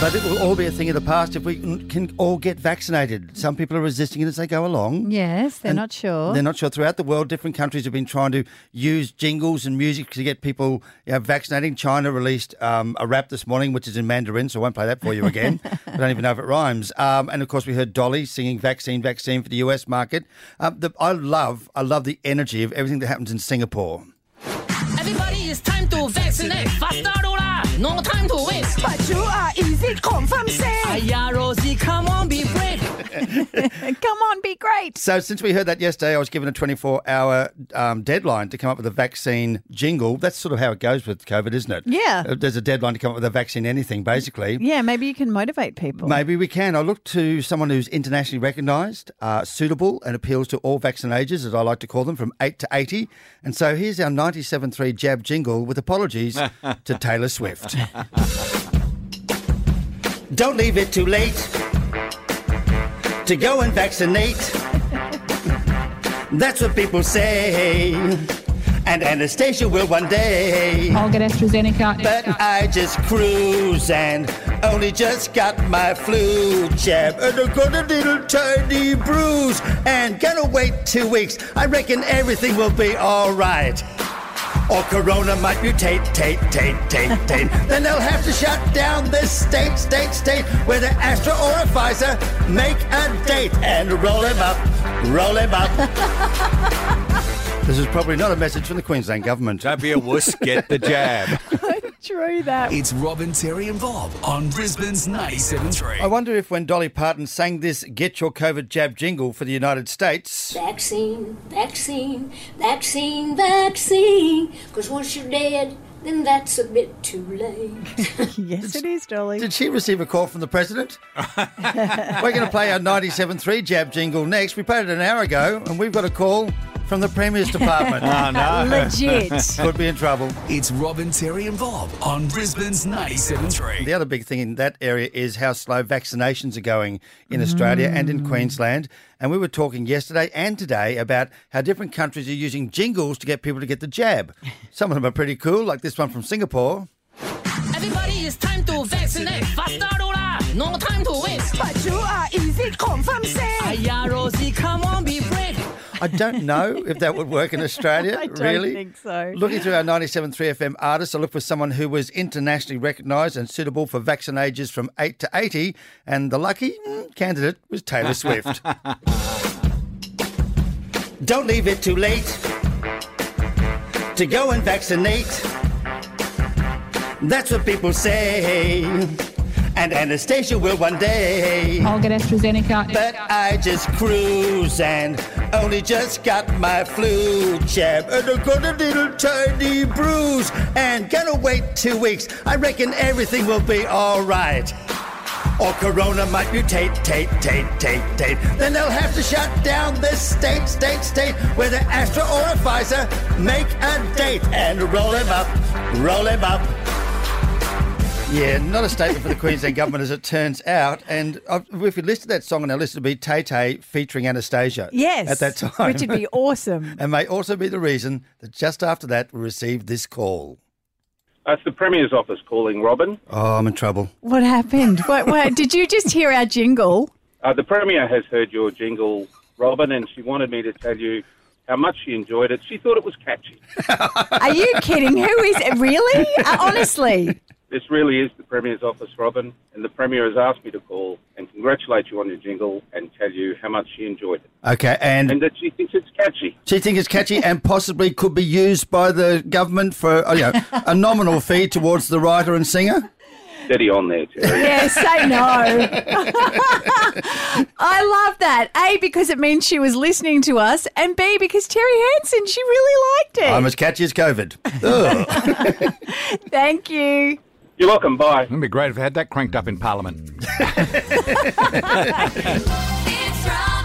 But it will all be a thing of the past if we can- can all get vaccinated. Some people are resisting it as they go along. Yes, they're not sure. They're not sure. Throughout the world, different countries have been trying to use jingles and music to get people you know, vaccinating. China released um, a rap this morning, which is in Mandarin, so I won't play that for you again. I don't even know if it rhymes. Um, and of course, we heard Dolly singing "Vaccine, Vaccine" for the US market. Um, the, I love, I love the energy of everything that happens in Singapore. Everybody, it's time to vaccinate. Faster, Lola. No time to waste. But you are easy confirm say. Aya, Rosie, come on, be brave. Come on, be great. So, since we heard that yesterday, I was given a 24 hour um, deadline to come up with a vaccine jingle. That's sort of how it goes with COVID, isn't it? Yeah. Uh, There's a deadline to come up with a vaccine, anything, basically. Yeah, maybe you can motivate people. Maybe we can. I look to someone who's internationally recognised, uh, suitable, and appeals to all vaccine ages, as I like to call them, from 8 to 80. And so here's our 97.3 jab jingle with apologies to Taylor Swift. Don't leave it too late to go and vaccinate. That's what people say. And Anastasia will one day. I'll get AstraZeneca. But I just cruise and only just got my flu jab. And I got a little tiny bruise and gonna wait two weeks. I reckon everything will be alright. Or Corona might mutate, tate, tate, tate, tate. then they'll have to shut down this state, state, state. Whether Astra or a Pfizer, make a date and roll him up, roll him up. this is probably not a message from the Queensland government. Don't be a wuss, get the jab. True that. It's Robin, Terry, and Bob on Brisbane's 97.3. I wonder if when Dolly Parton sang this Get Your COVID Jab jingle for the United States, Vaccine, vaccine, vaccine, vaccine. Because once you're dead, then that's a bit too late. yes, it is, Dolly. did she receive a call from the President? We're going to play our 97.3 Jab jingle next. We played it an hour ago, and we've got a call from the Premier's Department. Oh, no. Legit. Could be in trouble. It's Robin, Terry, and Bob on Brisbane's 97.3. The other big thing in that area is how slow vaccinations are going in Australia and in mm. Queensland. And we were talking yesterday and today about how different countries are using jingles to get people to get the jab. Some of them are pretty cool, like this one from Singapore. Everybody, it's time to vaccinate. Faster, Lola. No time to waste. But you are easy confirm say. Aya, Rosie, come on, be brave. I don't know if that would work in Australia. I don't really. think so. Looking through our 97.3 FM artists, I looked for someone who was internationally recognised and suitable for vaccine ages from 8 to 80, and the lucky mm, candidate was Taylor Swift. Don't leave it too late to go and vaccinate. That's what people say. And Anastasia will one day. I'll get AstraZeneca. But I just cruise and only just got my flu jab. And I got a little tiny bruise and gonna wait two weeks. I reckon everything will be alright. Or Corona might mutate, tate, tate, tate, tate. Then they'll have to shut down this state, state, state. Whether Astra or a Pfizer, make a date and roll him up, roll him up. Yeah, not a statement for the Queensland government as it turns out. And I've, if we listed that song on our list, it'd be Tay Tay featuring Anastasia. Yes. At that time. Which would be awesome. and may also be the reason that just after that we received this call. That's the Premier's office calling, Robin. Oh, I'm in trouble. What happened? What, what, did you just hear our jingle? Uh, the Premier has heard your jingle, Robin, and she wanted me to tell you how much she enjoyed it. She thought it was catchy. Are you kidding? Who is it? Really? Uh, honestly. This really is the Premier's office, Robin, and the Premier has asked me to call and congratulate you on your jingle and tell you how much she enjoyed it Okay, and and that she thinks it's catchy. she thinks it's catchy and possibly could be used by the government for oh, you know, a nominal fee towards the writer and singer. Steady on there, Terry. Yeah, say no. I love that. A, because it means she was listening to us, and B, because Terry Hansen, she really liked it. I'm as catchy as COVID. Thank you. You're welcome. Bye. It'd be great if they had that cranked up in Parliament. It's Robin.